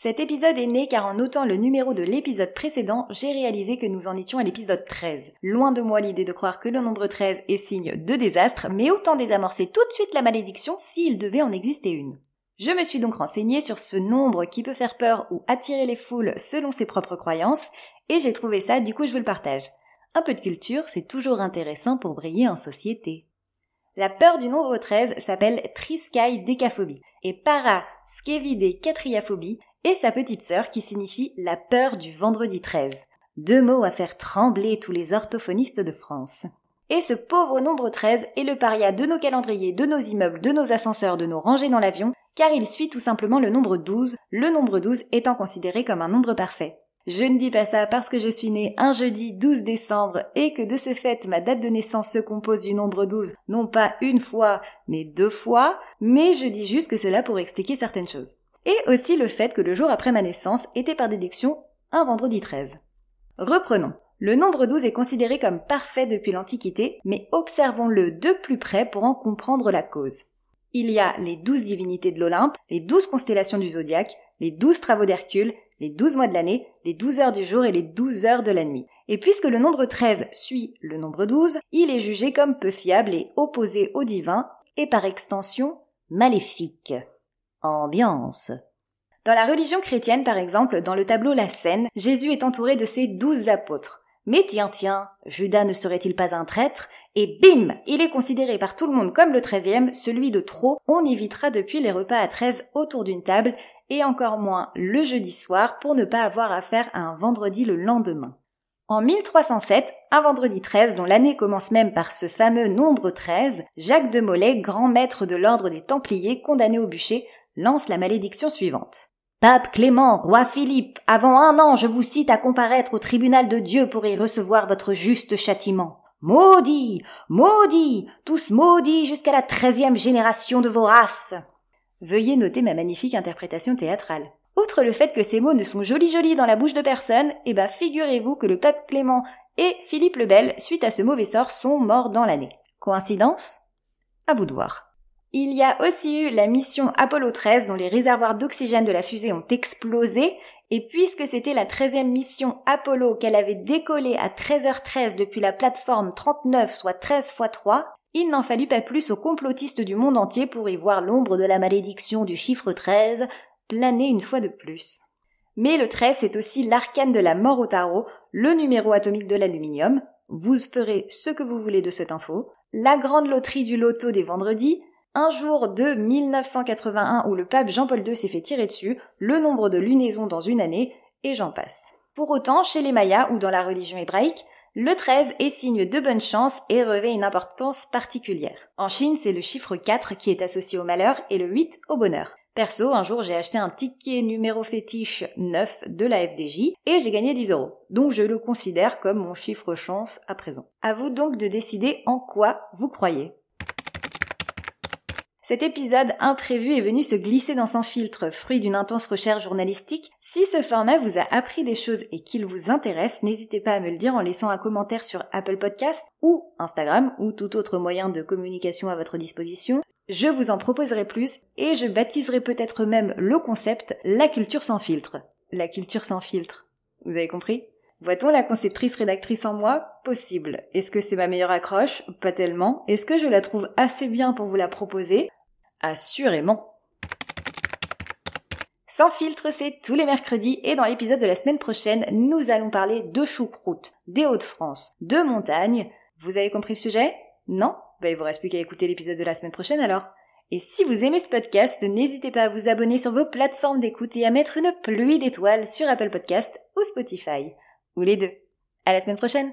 Cet épisode est né car en notant le numéro de l'épisode précédent, j'ai réalisé que nous en étions à l'épisode 13. Loin de moi l'idée de croire que le nombre 13 est signe de désastre, mais autant désamorcer tout de suite la malédiction s'il devait en exister une. Je me suis donc renseignée sur ce nombre qui peut faire peur ou attirer les foules selon ses propres croyances, et j'ai trouvé ça, du coup je vous le partage. Un peu de culture, c'est toujours intéressant pour briller en société. La peur du nombre 13 s'appelle Triskai décaphobie et para catriaphobie et sa petite sœur qui signifie la peur du vendredi 13. Deux mots à faire trembler tous les orthophonistes de France. Et ce pauvre nombre 13 est le paria de nos calendriers, de nos immeubles, de nos ascenseurs, de nos rangées dans l'avion, car il suit tout simplement le nombre 12, le nombre 12 étant considéré comme un nombre parfait. Je ne dis pas ça parce que je suis née un jeudi 12 décembre et que de ce fait ma date de naissance se compose du nombre 12 non pas une fois mais deux fois, mais je dis juste que cela pour expliquer certaines choses et aussi le fait que le jour après ma naissance était par déduction un vendredi 13. Reprenons. Le nombre 12 est considéré comme parfait depuis l'Antiquité, mais observons-le de plus près pour en comprendre la cause. Il y a les douze divinités de l'Olympe, les douze constellations du zodiaque, les douze travaux d'Hercule, les douze mois de l'année, les douze heures du jour et les douze heures de la nuit. Et puisque le nombre 13 suit le nombre 12, il est jugé comme peu fiable et opposé au divin, et par extension maléfique. Ambiance. Dans la religion chrétienne, par exemple, dans le tableau La Scène, Jésus est entouré de ses douze apôtres. Mais tiens, tiens, Judas ne serait-il pas un traître? Et bim Il est considéré par tout le monde comme le treizième, celui de trop. On évitera depuis les repas à treize autour d'une table, et encore moins le jeudi soir pour ne pas avoir affaire à un vendredi le lendemain. En 1307, un vendredi 13 dont l'année commence même par ce fameux nombre 13, Jacques de Molay, grand maître de l'ordre des Templiers condamné au bûcher, lance la malédiction suivante. Pape Clément, roi Philippe, avant un an je vous cite à comparaître au tribunal de Dieu pour y recevoir votre juste châtiment. Maudits, maudits, tous maudits jusqu'à la treizième génération de vos races. Veuillez noter ma magnifique interprétation théâtrale. Outre le fait que ces mots ne sont jolis jolis dans la bouche de personne, eh ben figurez-vous que le pape Clément et Philippe le Bel, suite à ce mauvais sort, sont morts dans l'année. Coïncidence? À vous de voir. Il y a aussi eu la mission Apollo 13 dont les réservoirs d'oxygène de la fusée ont explosé. Et puisque c'était la 13e mission Apollo qu'elle avait décollé à 13h13 depuis la plateforme 39 soit 13 x 3, il n'en fallut pas plus aux complotistes du monde entier pour y voir l'ombre de la malédiction du chiffre 13 planer une fois de plus. Mais le 13 c'est aussi l'arcane de la mort au tarot, le numéro atomique de l'aluminium, vous ferez ce que vous voulez de cette info, la grande loterie du loto des vendredis, un jour de 1981 où le pape Jean-Paul II s'est fait tirer dessus, le nombre de lunaisons dans une année, et j'en passe. Pour autant, chez les Mayas ou dans la religion hébraïque, le 13 est signe de bonne chance et revêt une importance particulière. En Chine, c'est le chiffre 4 qui est associé au malheur et le 8 au bonheur. Perso, un jour j'ai acheté un ticket numéro fétiche 9 de la FDJ et j'ai gagné 10 euros. Donc je le considère comme mon chiffre chance à présent. À vous donc de décider en quoi vous croyez. Cet épisode imprévu est venu se glisser dans son filtre, fruit d'une intense recherche journalistique. Si ce format vous a appris des choses et qu'il vous intéresse, n'hésitez pas à me le dire en laissant un commentaire sur Apple Podcast ou Instagram ou tout autre moyen de communication à votre disposition. Je vous en proposerai plus et je baptiserai peut-être même le concept la culture sans filtre. La culture sans filtre. Vous avez compris? Voit-on la conceptrice rédactrice en moi? Possible. Est-ce que c'est ma meilleure accroche? Pas tellement. Est-ce que je la trouve assez bien pour vous la proposer? Assurément. Sans filtre, c'est tous les mercredis et dans l'épisode de la semaine prochaine, nous allons parler de choucroute, des Hauts-de-France, de montagne. Vous avez compris le sujet? Non? Bah il vous reste plus qu'à écouter l'épisode de la semaine prochaine alors. Et si vous aimez ce podcast, n'hésitez pas à vous abonner sur vos plateformes d'écoute et à mettre une pluie d'étoiles sur Apple Podcast ou Spotify. Ou les deux. À la semaine prochaine